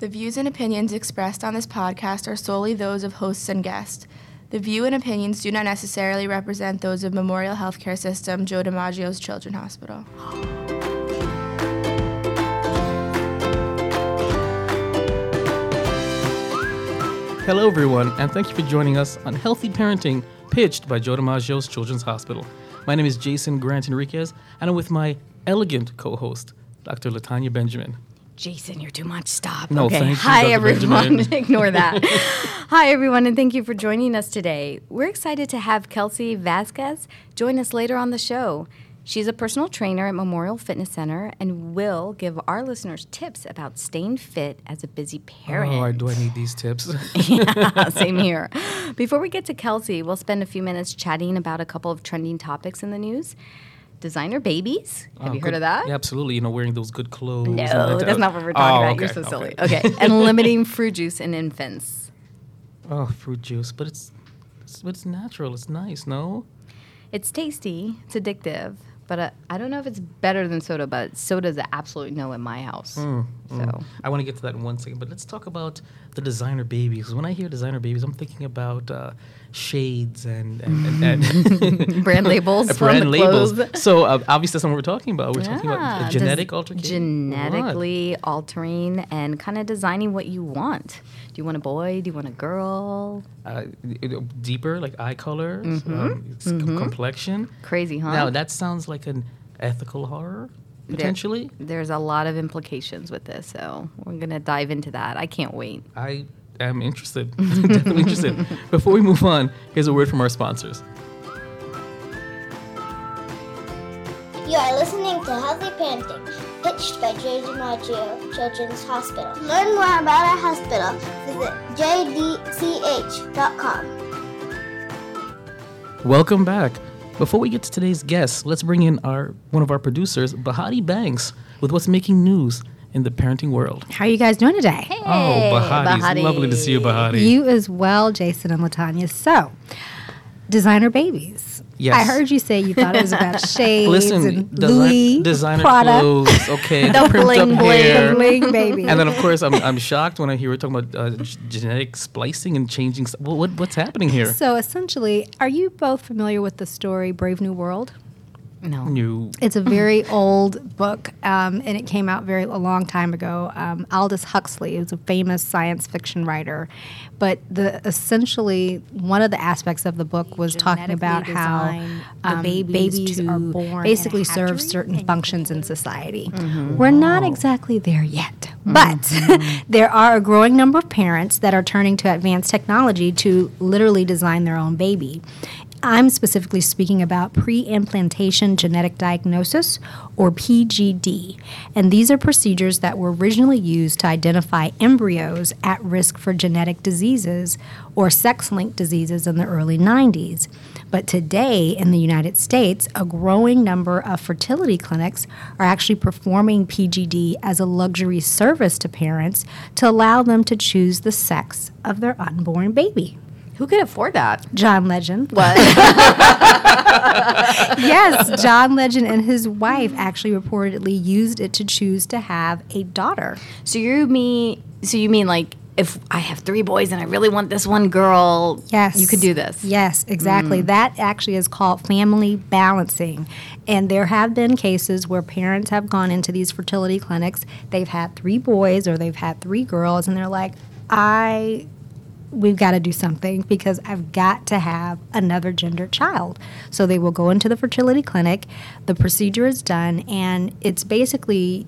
The views and opinions expressed on this podcast are solely those of hosts and guests. The view and opinions do not necessarily represent those of Memorial Healthcare System, Joe DiMaggio's Children's Hospital. Hello, everyone, and thank you for joining us on Healthy Parenting, pitched by Joe DiMaggio's Children's Hospital. My name is Jason Grant Enriquez, and I'm with my elegant co host, Dr. Latanya Benjamin. Jason, you're too much. Stop. No, okay. thank you, Hi, Dr. everyone. Ignore that. Hi, everyone, and thank you for joining us today. We're excited to have Kelsey Vasquez join us later on the show. She's a personal trainer at Memorial Fitness Center and will give our listeners tips about staying fit as a busy parent. Oh, do I need these tips? yeah, same here. Before we get to Kelsey, we'll spend a few minutes chatting about a couple of trending topics in the news. Designer babies. Have Oh, you good- heard of that? Yeah, absolutely. You know, wearing those good clothes. No, that- that's not what we're talking Oh, about. You're okay, so silly. okay. And limiting fruit juice in infants. Oh, fruit juice, but it's, it's but it's natural. It's nice, no? It's tasty, it's addictive, but uh, I don't know if it's better than soda, but soda's an absolute no in my house. Mm, So, I want to get to that in one second, but let's talk about the designer babies. when I hear designer babies, I'm thinking about uh, shades and and, and, and brand labels brand labels. clothes. So uh, obviously that's not what we're talking about. We're talking about genetic des- altercation. What? Genetically altering and kind of designing what you want. Do you want a boy? Do you want a girl? Uh, deeper, like eye color, um, s- com- complexion. Crazy, huh? Now that sounds like an ethical horror There- potentially. There's a lot of implications with this, so we're going to dive into that. I can't wait. I am interested, definitely interested. Before we move on, here's a word from our sponsors. You are listening to Healthy Parenting, pitched by Joe DiMaggio Children's Hospital. Learn more about our hospital, visit jdch.com. Welcome back. Before we get to today's guest, let's bring in our one of our producers, Bahati Banks, with what's making news in the parenting world. How are you guys doing today? oh, Bahati, Bahati. lovely to see you, Bahati. You as well, Jason and Latanya. So, designer babies. Yes. I heard you say you thought it was about shades Listen, and desi- Louis designer Prada. clothes, okay, The primped bling bling. hair. Bling baby. And then, of course, I'm, I'm shocked when I hear we're talking about uh, g- genetic splicing and changing. St- what, what, what's happening here? so essentially, are you both familiar with the story Brave New World? No. You, It's a very old book, um, and it came out very a long time ago. Um, Aldous Huxley was a famous science fiction writer, but the essentially one of the aspects of the book was talking about how design the um, babies babies are born basically serve certain functions in society. We're not exactly there yet, but there are a growing number of parents that are turning to advanced technology to literally design their own baby. I'm specifically speaking about pre implantation genetic diagnosis, or PGD. And these are procedures that were originally used to identify embryos at risk for genetic diseases or sex linked diseases in the early 90s. But today in the United States, a growing number of fertility clinics are actually performing PGD as a luxury service to parents to allow them to choose the sex of their unborn baby. Who could afford that? John Legend. What? yes, John Legend and his wife actually reportedly used it to choose to have a daughter. so you mean so you mean like if I have three boys and I really want this one girl, Yes. you could do this. Yes, exactly. Mm. That actually is called family balancing. And there have been cases where parents have gone into these fertility clinics, they've had three boys or they've had three girls, and they're like, I we've got to do something because I've got to have another gender child. So they will go into the fertility clinic, the procedure is done, and it's basically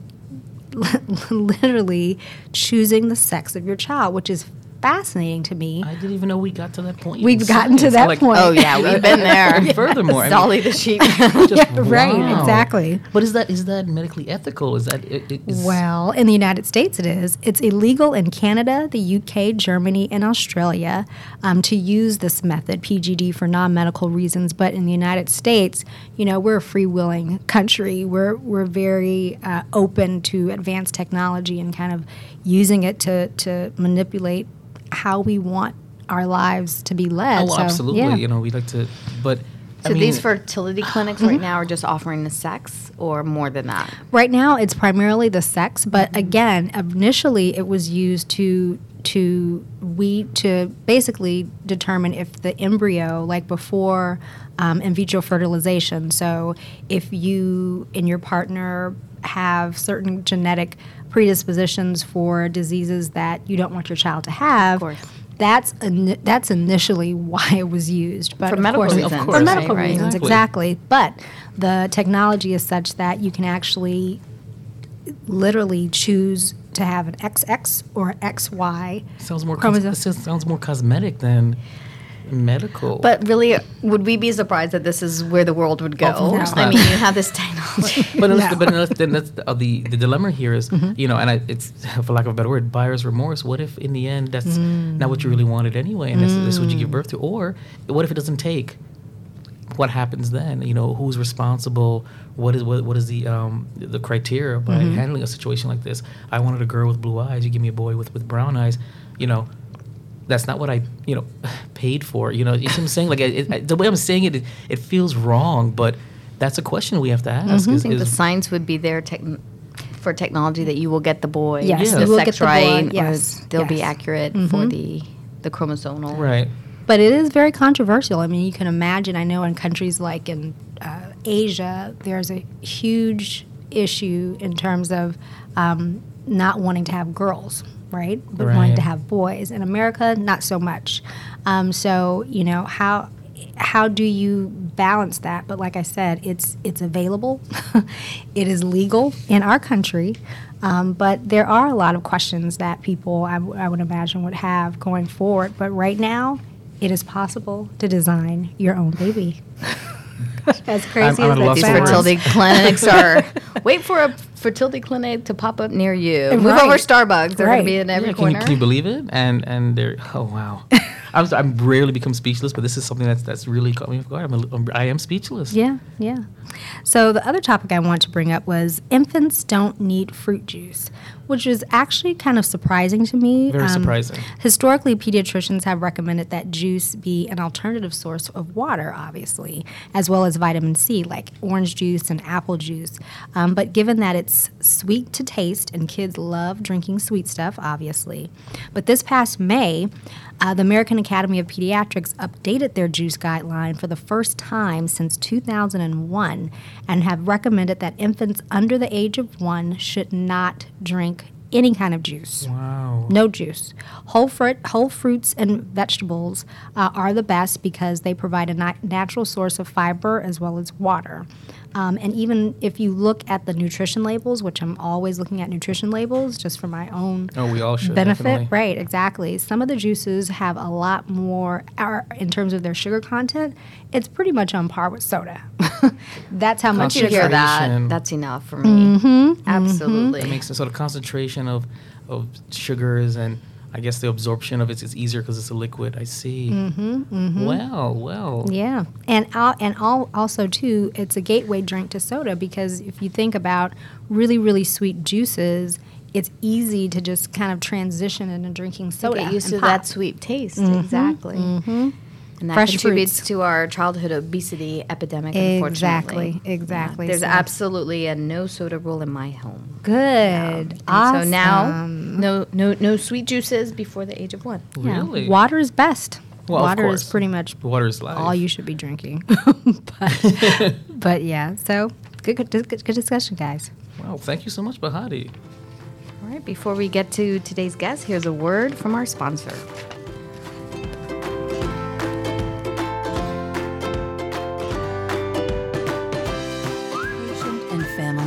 literally choosing the sex of your child, which is fascinating to me. I didn't even know we got to that point. We've gotten to that Like, point. Oh yeah, we've been there. And furthermore, I mean, Dolly the sheep. just- right, wow. exactly. But is that is that medically ethical? Is that it, it is, Well, in the United States, it is. It's illegal in Canada, the UK, Germany, and Australia um, to use this method, PGD, for non medical reasons. But in the United States, you know, we're a free willing country. We're, we're very uh, open to advanced technology and kind of using it to, to manipulate how we want our lives to be led. Oh, So, absolutely. yeah. You know, we like to, but I So these fertility clinics right mm-hmm. now are just offering the sex or more than that? Right now, it's primarily the sex, but again, initially it was used to to we to basically determine if the embryo, like before um, in vitro fertilization. So, if you and your partner have certain genetic predispositions for diseases that you don't want your child to have. course. That's ini- that's initially why it was used, but For of medical course, reasons, Of for medical right? reasons, Exactly. exactly. But the technology is such that you can actually literally choose to have an XX or XY. sounds more cos- Chromosome. this sounds more cosmetic than medical. But really, would we be surprised that this is where the world would go? Of course I not. mean, you have this technology. But, unless, but unless, then that's the, uh, the the dilemma here is, you know, and I, it's for lack of a better word, buyer's remorse. What if in the end that's not what you really wanted anyway, and this, this is what you give birth to? Or what if it doesn't take? What happens then? You know, who's responsible? What is what, what is the um, the criteria by handling a situation like this? I wanted a girl with blue eyes. You give me a boy with, with brown eyes. You know, that's not what I, you know, paid for. You know, you see what I'm saying? Like it, it, the way I'm saying it, it, it feels wrong, but that's a question we have to ask. I Is, think the is, science would be there tech for technology that you will get the boy, Yes, the you will sex get the boy, yes, they'll be yes. accurate for the the chromosomal. right. But it is very controversial. I mean, you can imagine. I know in countries like in uh, Asia, there's a huge issue in terms of um, not wanting to have girls, right? But wanting Right. to have boys. In America, not so much. Um, so you know how how do you balance that? But like I said, it's it's available, it is legal in our country. Um, but there are a lot of questions that people, I, w- I would imagine, would have going forward. But right now, it is possible to design your own baby. as crazy I'm as at a that loss These sounds. words. fertility clinics are. Wait for a fertility clinic to pop up near you. Move Right. over Starbucks. They're going to be in every Yeah, can, you, corner. can you believe it? And and they're oh wow, I'm I'm rarely become speechless, but this is something that's that's really caught me off guard. I'm, a, I'm I am speechless. Yeah, yeah. So the other topic I want to bring up was infants don't need fruit juice, which is actually kind of surprising to me. Um, Very surprising. Historically, pediatricians have recommended that juice be an alternative source of water, obviously, as well as vitamin C, like orange juice and apple juice. Um, but given that it's sweet to taste and kids love drinking sweet stuff, obviously. But this past May, uh, the American Academy of Pediatrics updated their juice guideline for the first time since 2001 and have recommended that infants under the age of one should not drink any kind of juice. Wow. No juice. Whole fruit, whole fruits and vegetables uh, are the best because they provide a nat- natural source of fiber as well as water. Um, and even if you look at the nutrition labels, which I'm always looking at nutrition labels just for my own Oh, we all should benefit, definitely. right? Exactly. Some of the juices have a lot more, are, in terms of their sugar content. It's pretty much on par with soda. That's how much you sugar. hear that, that's enough for me. Mm-hmm, Absolutely. It makes a sort of concentration of of sugars and. I guess the absorption of it is easier because it's a liquid. I see. Mm-hmm, mm-hmm. Well, well. Yeah, and al- and all, also too, it's a gateway drink to soda because if you think about really really sweet juices, it's easy to just kind of transition into drinking soda. Get used and to pop. that sweet taste. Exactly. And that Fresh contributes fruits. to our childhood obesity epidemic, Exactly, unfortunately. exactly. There's So- absolutely a no soda rule in my home. Good. And awesome. so now, no, no, no sweet juices before the age of one. Yeah, Really? water is best. Well, water is pretty much Water is life. all you should be drinking. but, but yeah, so good, good, good, good discussion, guys. Wow, thank you so much, Bahati. All right, before we get to today's guest, here's a word from our sponsor.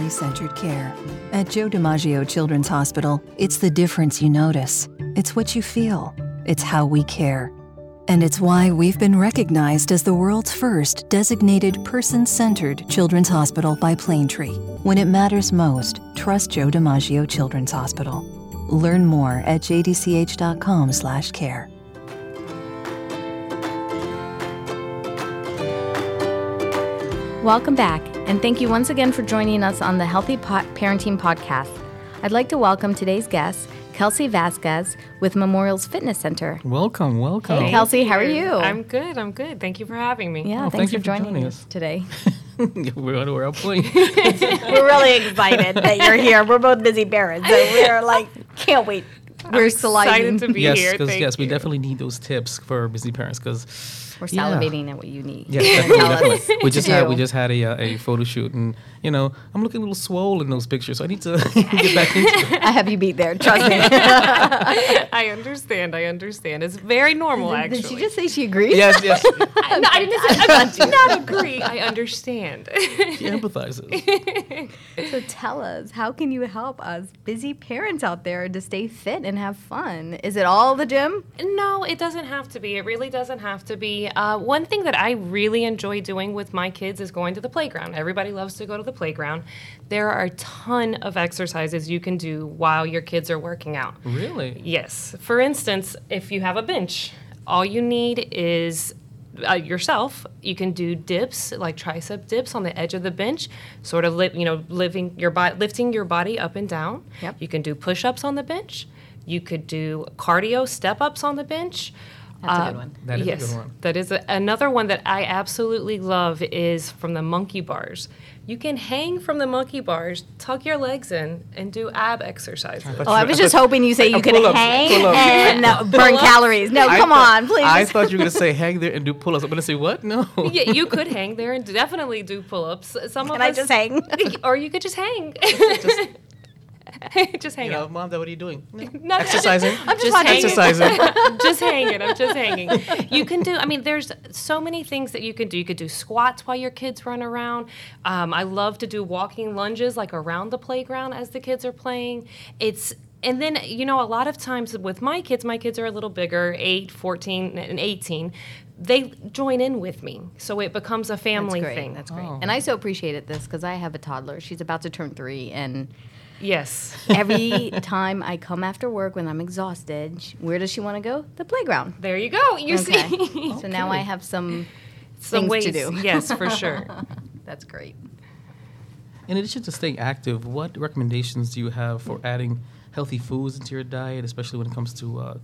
Family centered care. At Joe DiMaggio Children's Hospital, it's the difference you notice. It's what you feel. It's how we care. And it's why we've been recognized as the world's first designated person centered children's hospital by Planetree. When it matters most, trust Joe DiMaggio Children's Hospital. Learn more at jdch.com/care. Welcome back, and thank you once again for joining us on the Healthy Po- Parenting Podcast. I'd like to welcome today's guest, Kelsey Vasquez with Memorial's Fitness Center. Welcome, welcome. Hey, Kelsey, how are you? I'm good. I'm good. Thank you for having me. yeah, Oh, thanks thank you for for joining, joining us us. today. we're on we're we're really excited that you're here. We're both busy parents, so we're like, can't wait. We're Excited to be yes, here. because Thank yes, we definitely need those tips for busy parents because We're Yeah. salivating at what you need. Yeah, definitely, definitely. We just had we just had a uh, a photo shoot, and you know I'm looking a little swole in those pictures, so I need to get back into it. I have you beat there. Trust me. I understand. I understand. It's very normal, actually. Did she just say she agrees? Yes, yes, I, no, I didn't say, I did not agree. I understand. she empathizes. So tell us, how can you help us busy parents out there to stay fit and have fun? Is it all the gym? No, it doesn't have to be. It really doesn't have to be. Uh, one thing that I really enjoy doing with my kids is going to the playground. Everybody loves to go to the playground. There are a ton of exercises you can do while your kids are working out. Really? Yes. For instance, if you have a bench, all you need is uh, yourself. You can do dips, like tricep dips on the edge of the bench, sort of, li- you know, living your body, lifting your body up and down. Yep. You can do push-ups on the bench. You could do cardio step-ups on the bench. That's a good um, one. That is yes, a good one. that is a, another one that I absolutely love is from the monkey bars. You can hang from the monkey bars, tuck your legs in, and do ab exercises. Oh, I was just hoping you say you could pull-ups, hang and no, burn Pull-ups. calories. No, I come thought- on, please. I thought you were gonna say hang there and do pull-ups. I'm gonna say what? No. yeah, you could hang there and definitely do pull-ups. Some Can of I us, just hang? or you could just hang. just hang You know, out. mom, Dad, what are you doing? No. Not- Exercising. I'm just just watching. hanging. Exercising. just hanging. I'm just hanging. You can do. I mean, there's so many things that you can do. You could do squats while your kids run around. Um, I love to do walking lunges, like around the playground as the kids are playing. It's and then you know a lot of times with my kids, my kids are a little bigger, 8, 14, and 18. They join in with me, so it becomes a family That's thing. That's great. And I so appreciated this because I have a toddler. She's about to turn three, and yes. every time I come after work when I'm exhausted, sh- where does she want to go? The playground. There you go. You Okay. see. So now I have some. Some things ways to do. Yes, for sure. That's great. In addition to staying active, what recommendations do you have for adding healthy foods into your diet, especially when it comes to uh,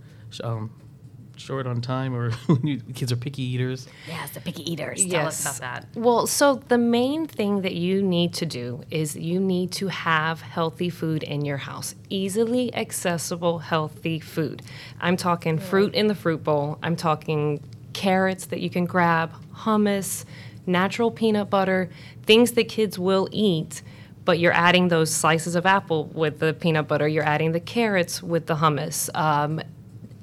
um, short on time or kids are picky eaters? Yes, the picky eaters. Tell us about that. Well, so the main thing that you need to do is you need to have healthy food in your house. Easily accessible, healthy food. I'm talking fruit in the fruit bowl. I'm talking carrots that you can grab, hummus, natural peanut butter, things that kids will eat. But you're adding those slices of apple with the peanut butter. You're adding the carrots with the hummus. Um,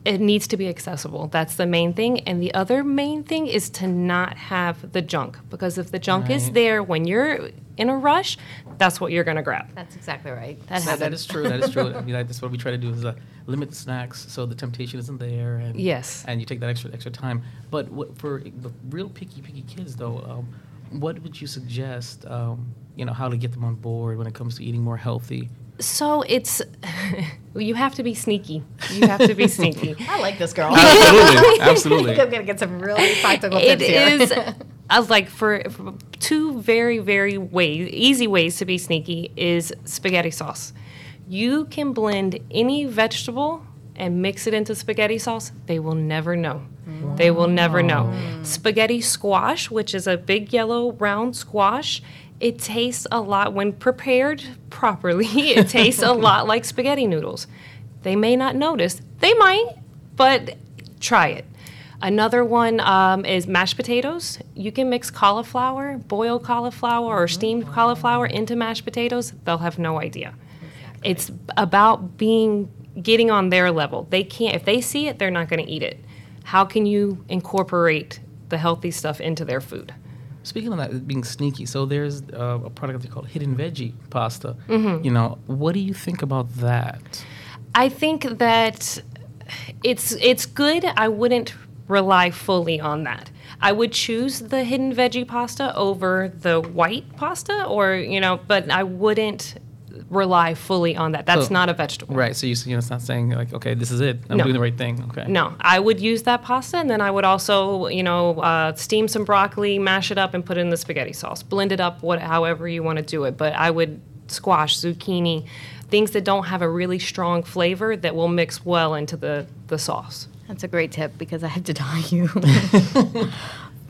it needs to be accessible. That's the main thing. And the other main thing is to not have the junk because if the junk is there when you're in a rush, that's what you're going to grab. That's exactly right. That That, happens. that is true. That is true. I mean, that's what we try to do is uh, limit the snacks so the temptation isn't there, and Yes. and you take that extra extra time. But what, for the real picky picky kids though, um, what would you suggest? Um, you know, how to get them on board when it comes to eating more healthy? So it's, you have to be sneaky. You have to be sneaky. I like this girl. Absolutely, absolutely. I'm gonna get some really practical it tips here. is I was uh, like for, for two very very ways easy ways to be sneaky is spaghetti sauce you can blend any vegetable and mix it into spaghetti sauce they will never know. Mm. They will never know. Mm. Spaghetti squash which is a big yellow round squash it tastes a lot when prepared properly it tastes a lot like spaghetti noodles. They may not notice. They might but try it. Another one um, is mashed potatoes. You can mix cauliflower, boiled cauliflower, or mm-hmm. steamed cauliflower into mashed potatoes. They'll have no idea. It's about being getting on their level. They can't if they see it, they're not going to eat it. How can you incorporate the healthy stuff into their food? Speaking of that, being sneaky, so there's uh, a product they call hidden veggie pasta. Mm-hmm. You know, what do you think about that? I think that it's it's good. I wouldn't rely fully on that. I would choose the hidden veggie pasta over the white pasta, or you know, but I wouldn't rely fully on that. That's So- not a vegetable. Right. So you, s- you know, it's not saying like, okay, this is it. I'm No. doing the right thing. Okay. No, I would use that pasta, and then I would also, you know, uh, steam some broccoli, mash it up, and put it in the spaghetti sauce. Blend it up, what, however you want to do it. But I would squash, zucchini, things that don't have a really strong flavor that will mix well into the, the sauce. That's a great tip because I have to tell you,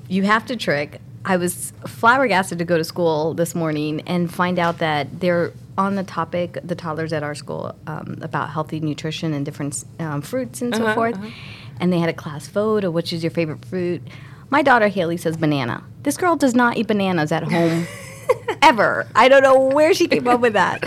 you have to trick. I was flabbergasted to go to school this morning and find out that they're on the topic, the toddlers at our school, um, about healthy nutrition and different um, fruits and so forth. And they had a class vote of which is your favorite fruit. My daughter Haley says banana. This girl does not eat bananas at home ever. I don't know where she came up with that.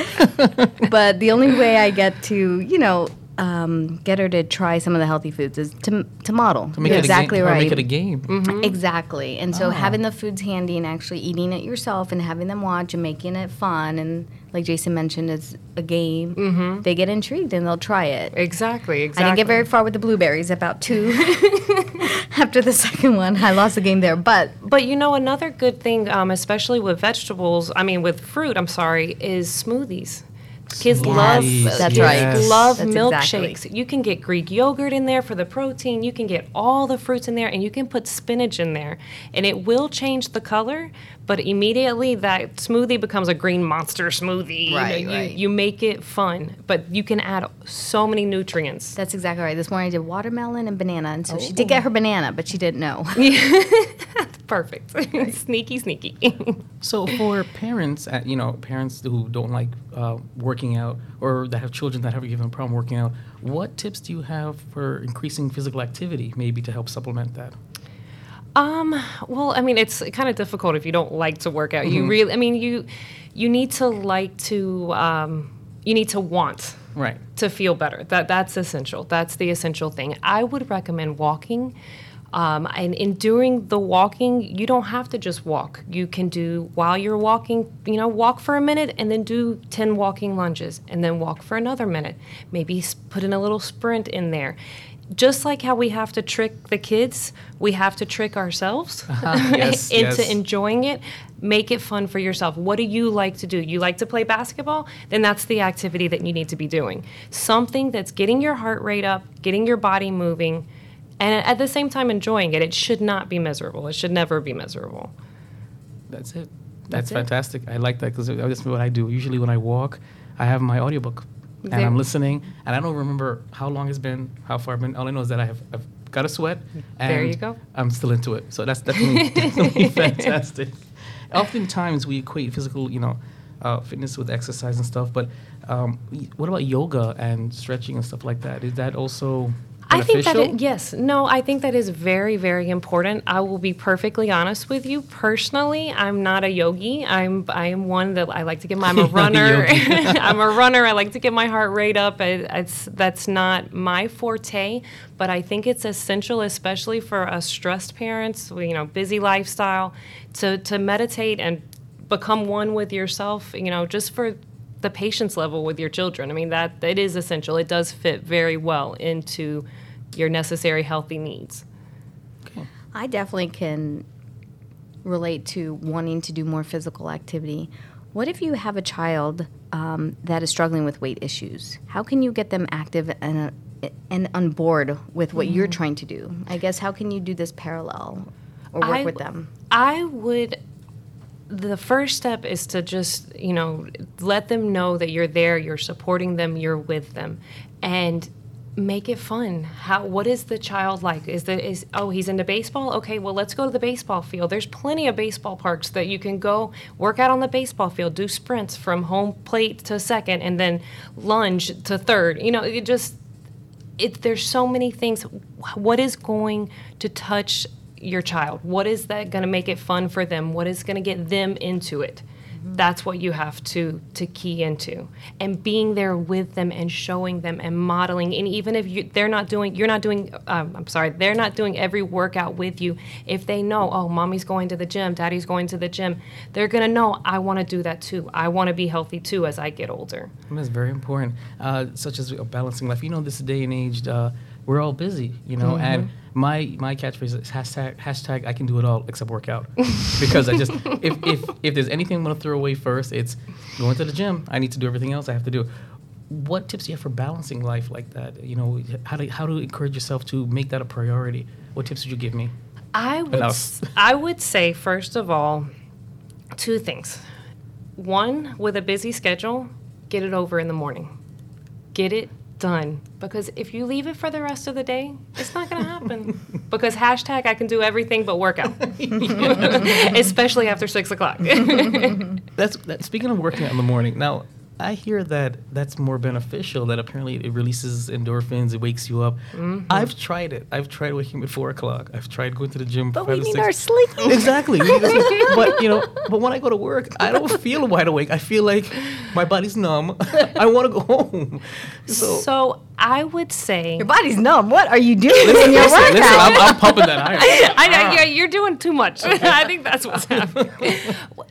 but the only way I get to, you know, um, get her to try some of the healthy foods is to, to model. To make You're it exactly a game, or right. make it a game. Exactly. And Oh. so having the foods handy and actually eating it yourself and having them watch and making it fun and like Jason mentioned, is a game. They get intrigued and they'll try it. Exactly, exactly. I didn't get very far with the blueberries. About two after the second one, I lost the game there. But But you know, another good thing, um, especially with vegetables, I mean, with fruit, I'm sorry, is smoothies. Kids love Smoothies, That's kids right. love That's milkshakes. exactly. You can get Greek yogurt in there for the protein. You can get all the fruits in there, and you can put spinach in there, and it will change the color. But immediately, that smoothie becomes a green monster smoothie. You know, Right, you, right. you make it fun, but you can add so many nutrients. that's exactly right. This morning I did watermelon and banana, and so she did oh. get her banana, but she didn't know. Perfect. sneaky, sneaky. So for parents, uh, you know, parents who don't like uh, working out or that have children that have a given problem working out, what tips do you have for increasing physical activity, maybe to help supplement that? Um, well, I mean, it's kind of difficult if you don't like to work out. You really, I mean, you you need to like to um, you need to want Right. to feel better. That that's essential. That's the essential thing. I would recommend walking. Um, and in during the walking, you don't have to just walk. You can do while you're walking, you know, walk for a minute and then do 10 walking lunges and then walk for another minute. Maybe put in a little sprint in there. Just like how we have to trick the kids, we have to trick ourselves Yes, into yes. enjoying it. Make it fun for yourself. What do you like to do? You like to play basketball? Then that's the activity that you need to be doing. Something that's getting your heart rate up, getting your body moving, and at the same time enjoying it. It should not be miserable. It should never be miserable. That's it. That's, That's it. fantastic. I like that because that's what I do. Usually when I walk, I have my audiobook and I'm listening, and I don't remember how long it's been, how far I've been. All I know is that I have I've got a sweat. And There you go. I'm still into it. So that's definitely, definitely fantastic. Oftentimes we equate physical, you know, uh, fitness with exercise and stuff, but um, what about yoga and stretching and stuff like that? Is that also I think that it, yes, no, I think that is very, very important. I will be perfectly honest with you. Personally, I'm not a yogi. I'm I am one that I like to get my. I'm a You're not a runner. I'm a runner. I like to get my heart rate up. I, it's that's not my forte, but I think it's essential, especially for us stressed parents. You know, busy lifestyle, to to meditate and become one with yourself. You know, just for the patience level with your children. I mean that it is essential. It does fit very well into your necessary healthy needs. I definitely can relate to wanting to do more physical activity. What if you have a child um, that is struggling with weight issues? How can you get them active and, uh, and on board with what you're trying to do? I guess how can you do this parallel or work I- with them? I would the first step is to just, you know, let them know that you're there, you're supporting them, you're with them. And make it fun. How what is the child like? Is that is oh, he's into baseball? Okay, well, let's go to the baseball field. There's plenty of baseball parks that you can go work out on the baseball field, do sprints from home plate to second and then lunge to third. You know, it just it, there's so many things. What is going to touch your child? What is that going to make it fun for them? What is going to get them into it? That's what you have to to key into, and being there with them and showing them and modeling. And even if you, they're not doing, you're not doing. Um, I'm sorry, they're not doing every workout with you. If they know, oh, mommy's going to the gym, daddy's going to the gym, they're gonna know. I want to do that too. I want to be healthy too as I get older. That's very important. Uh, such as balancing life. You know, this day and age, uh, we're all busy. You know, and mm-hmm. my my catchphrase is hashtag hashtag I can do it all except work out because I just if if if there's anything I'm gonna throw away first, it's going to the gym. I need to do everything else I have to do. What tips do you have for balancing life like that? You know, how to how to encourage yourself to make that a priority? What tips would you give me? I would, s- I would say, first of all, two things. One, with a busy schedule, get it over in the morning. Get it done. Because if you leave it for the rest of the day, it's not going to happen. because hashtag I can do everything but work out, especially after six o'clock. That's that. Speaking of working out in the morning, now I hear that that's more beneficial. That apparently it releases endorphins, it wakes you up. Mm-hmm. I've tried it. I've tried waking up at four o'clock. I've tried going to the gym. But five we to need six. our sleep. Exactly. We need our sleep. but you know, but when I go to work, I don't feel wide awake. I feel like my body's numb. I want to go home. So, so I would say. Your body's numb. What are you doing in your listen, workout? listen, I'm, I'm pumping that iron. I know yeah, you're doing too much. I think that's what's happening.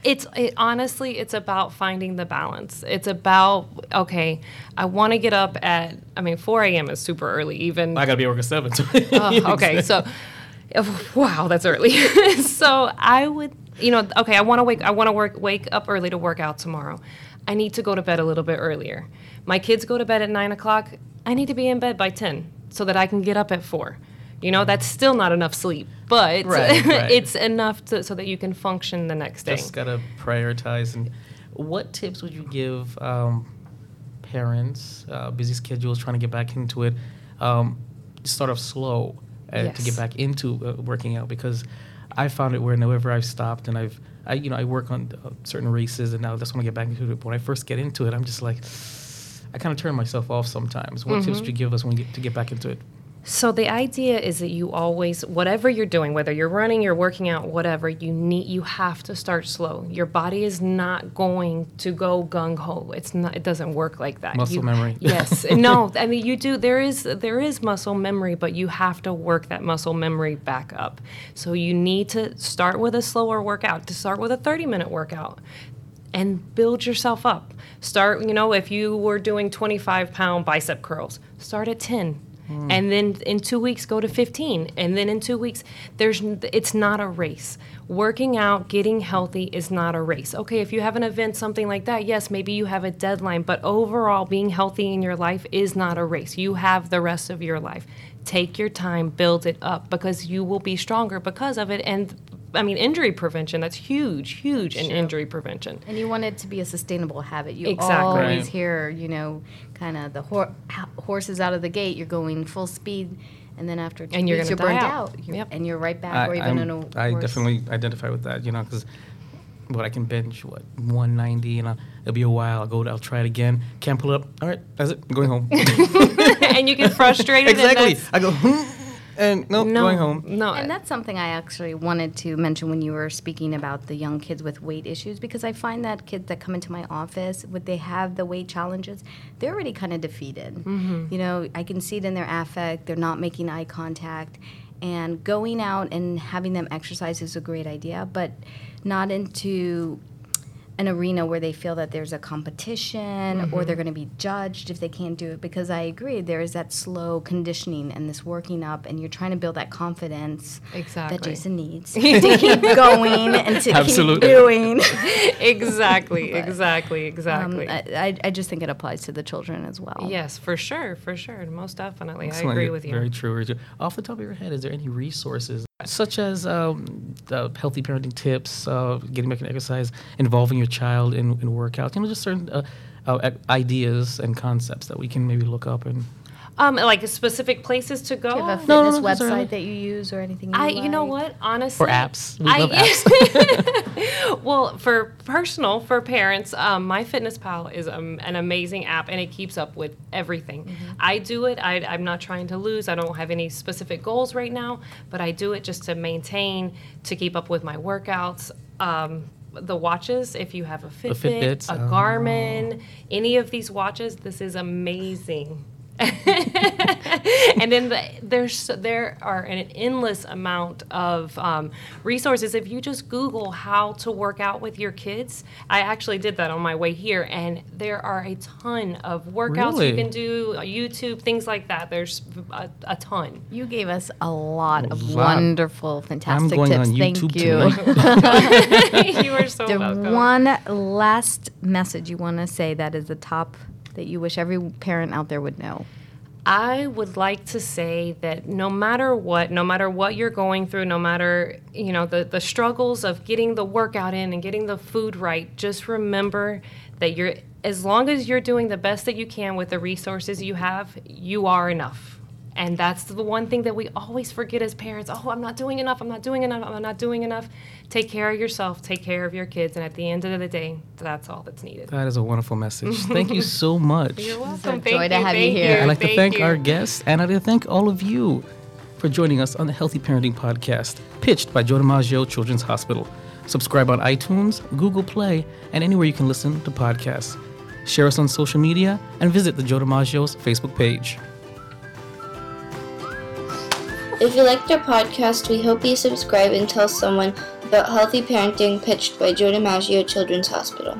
It's it, honestly, it's about finding the balance. It's about okay. I want to get up at. I mean, 4 a.m. is super early. Even I gotta be at work at seven. So Oh, okay, so oh, wow, that's early. so I would, you know, okay, I want to wake, I want to work, wake up early to work out tomorrow. I need to go to bed a little bit earlier. My kids go to bed at nine o'clock. I need to be in bed by ten so that I can get up at four. You know, that's still not enough sleep, but Right, right. it's enough to, so that you can function the next day. just gotta prioritize. And what tips would you give um, parents, uh, busy schedules, trying to get back into it? Um, start off slow uh, to get back into uh, working out because I found it where whenever I've stopped and I've I you know I work on uh, certain races and now I just want to get back into it. But when I first get into it, I'm just like I kind of turn myself off sometimes. What tips mm-hmm. would you give us when we get to get back into it? So the idea is that you always, whatever you're doing, whether you're running, you're working out, whatever, you need, you have to start slow. Your body is not going to go gung ho. It's not. It doesn't work like that. Muscle You- memory. Yes. no. I mean, you do. There is there is muscle memory, but you have to work that muscle memory back up. So you need to start with a slower workout. To start with a 30 minute workout and build yourself up. Start, you know, if you were doing 25 pound bicep curls, start at 10. Hmm. And then in two weeks, go to 15. And then in two weeks, there's it's not a race. Working out, getting healthy is not a race. Okay, if you have an event, something like that, yes, maybe you have a deadline. But overall, being healthy in your life is not a race. You have the rest of your life. Take your time, build it up because you will be stronger because of it. And I mean, injury prevention, that's huge, huge in injury prevention. And you want it to be a sustainable habit. You Exactly. always Right. hear, you know, kind of the hor- ho- horses out of the gate. You're going full speed, and then after two And you're weeks, you're gonna burned out, out. You're- Yep. and you're right back, I, or even I'm- in a I worse- definitely identify with that, you know, because what I can bench what 190, and I'll, it'll be a while. I'll go, I'll try it again. Can't pull it up. All right, that's it. I'm going home. and you get frustrated. exactly. that's- I go, hmm, and nope, no, going home. No, And that's something I actually wanted to mention when you were speaking about the young kids with weight issues because I find that kids that come into my office, would they have the weight challenges, they're already kind of defeated. Mm-hmm. You know, I can see it in their affect, they're not making eye contact. And going out and having them exercise is a great idea, but not into an arena where they feel that there's a competition or they're going to be judged if they can't do it because I agree there is that slow conditioning and this working up and you're trying to build that confidence Exactly. that Jason needs to keep going and to Absolutely. keep doing. exactly, exactly, Um, exactly. I, I- I just think it applies to the children as well. yes, for sure, for sure, most definitely. I agree with you. Very true. Off the top of your head, is there any resources such as um, healthy parenting tips, uh, getting back in exercise, involving your child in, in workouts? You know, just certain uh, uh, ideas and concepts that we can maybe look up and. Um, like specific places to go. Do you have a No, no, fitness no, that's all website right. that you use or anything? You I, you know like? what? Honestly, Or apps. We I- love apps. well, for personal, for parents, um, My Fitness Pal is um, an amazing app, and it keeps up with everything. Mm-hmm. I do it. I, I'm not trying to lose. I don't have any specific goals right now, but I do it just to maintain, to keep up with my workouts. Um, the watches, if you have a Fitbit, Fitbits, a oh. Garmin, any of these watches, this is amazing. and then the, there's there are an endless amount of um, resources. If you just Google how to work out with your kids, I actually did that on my way here, and there are a ton of workouts Really? you can do, uh, YouTube, things like that. There's a, a ton. You gave us a lot of lot. wonderful, fantastic going tips. on Thank YouTube you. you are so the welcome. one last message you want to say that is the top that you wish every parent out there would know. I would like to say that no matter what, no matter what you're going through, no matter, you know, the, the struggles of getting the workout in and getting the food right, just remember that you're as long as you're doing the best that you can with the resources you have, you are enough. And that's the one thing that we always forget as parents. Oh, I'm not doing enough. I'm not doing enough. I'm not doing enough. Take care of yourself. Take care of your kids. And at the end of the day, that's all that's needed. That is a wonderful message. Thank you so much. You're welcome. a Thank joy to have you thank here. I'd like to thank you. our guests and I'd like to thank all of you for joining us on the Healthy Parenting Podcast, pitched by Joe DiMaggio Children's Hospital. Subscribe on iTunes, Google Play, and anywhere you can listen to podcasts. Share us on social media and visit the Joe DiMaggio's Facebook page. If you liked our podcast, we hope you subscribe and tell someone about healthy parenting pitched by Joe DiMaggio Children's Hospital.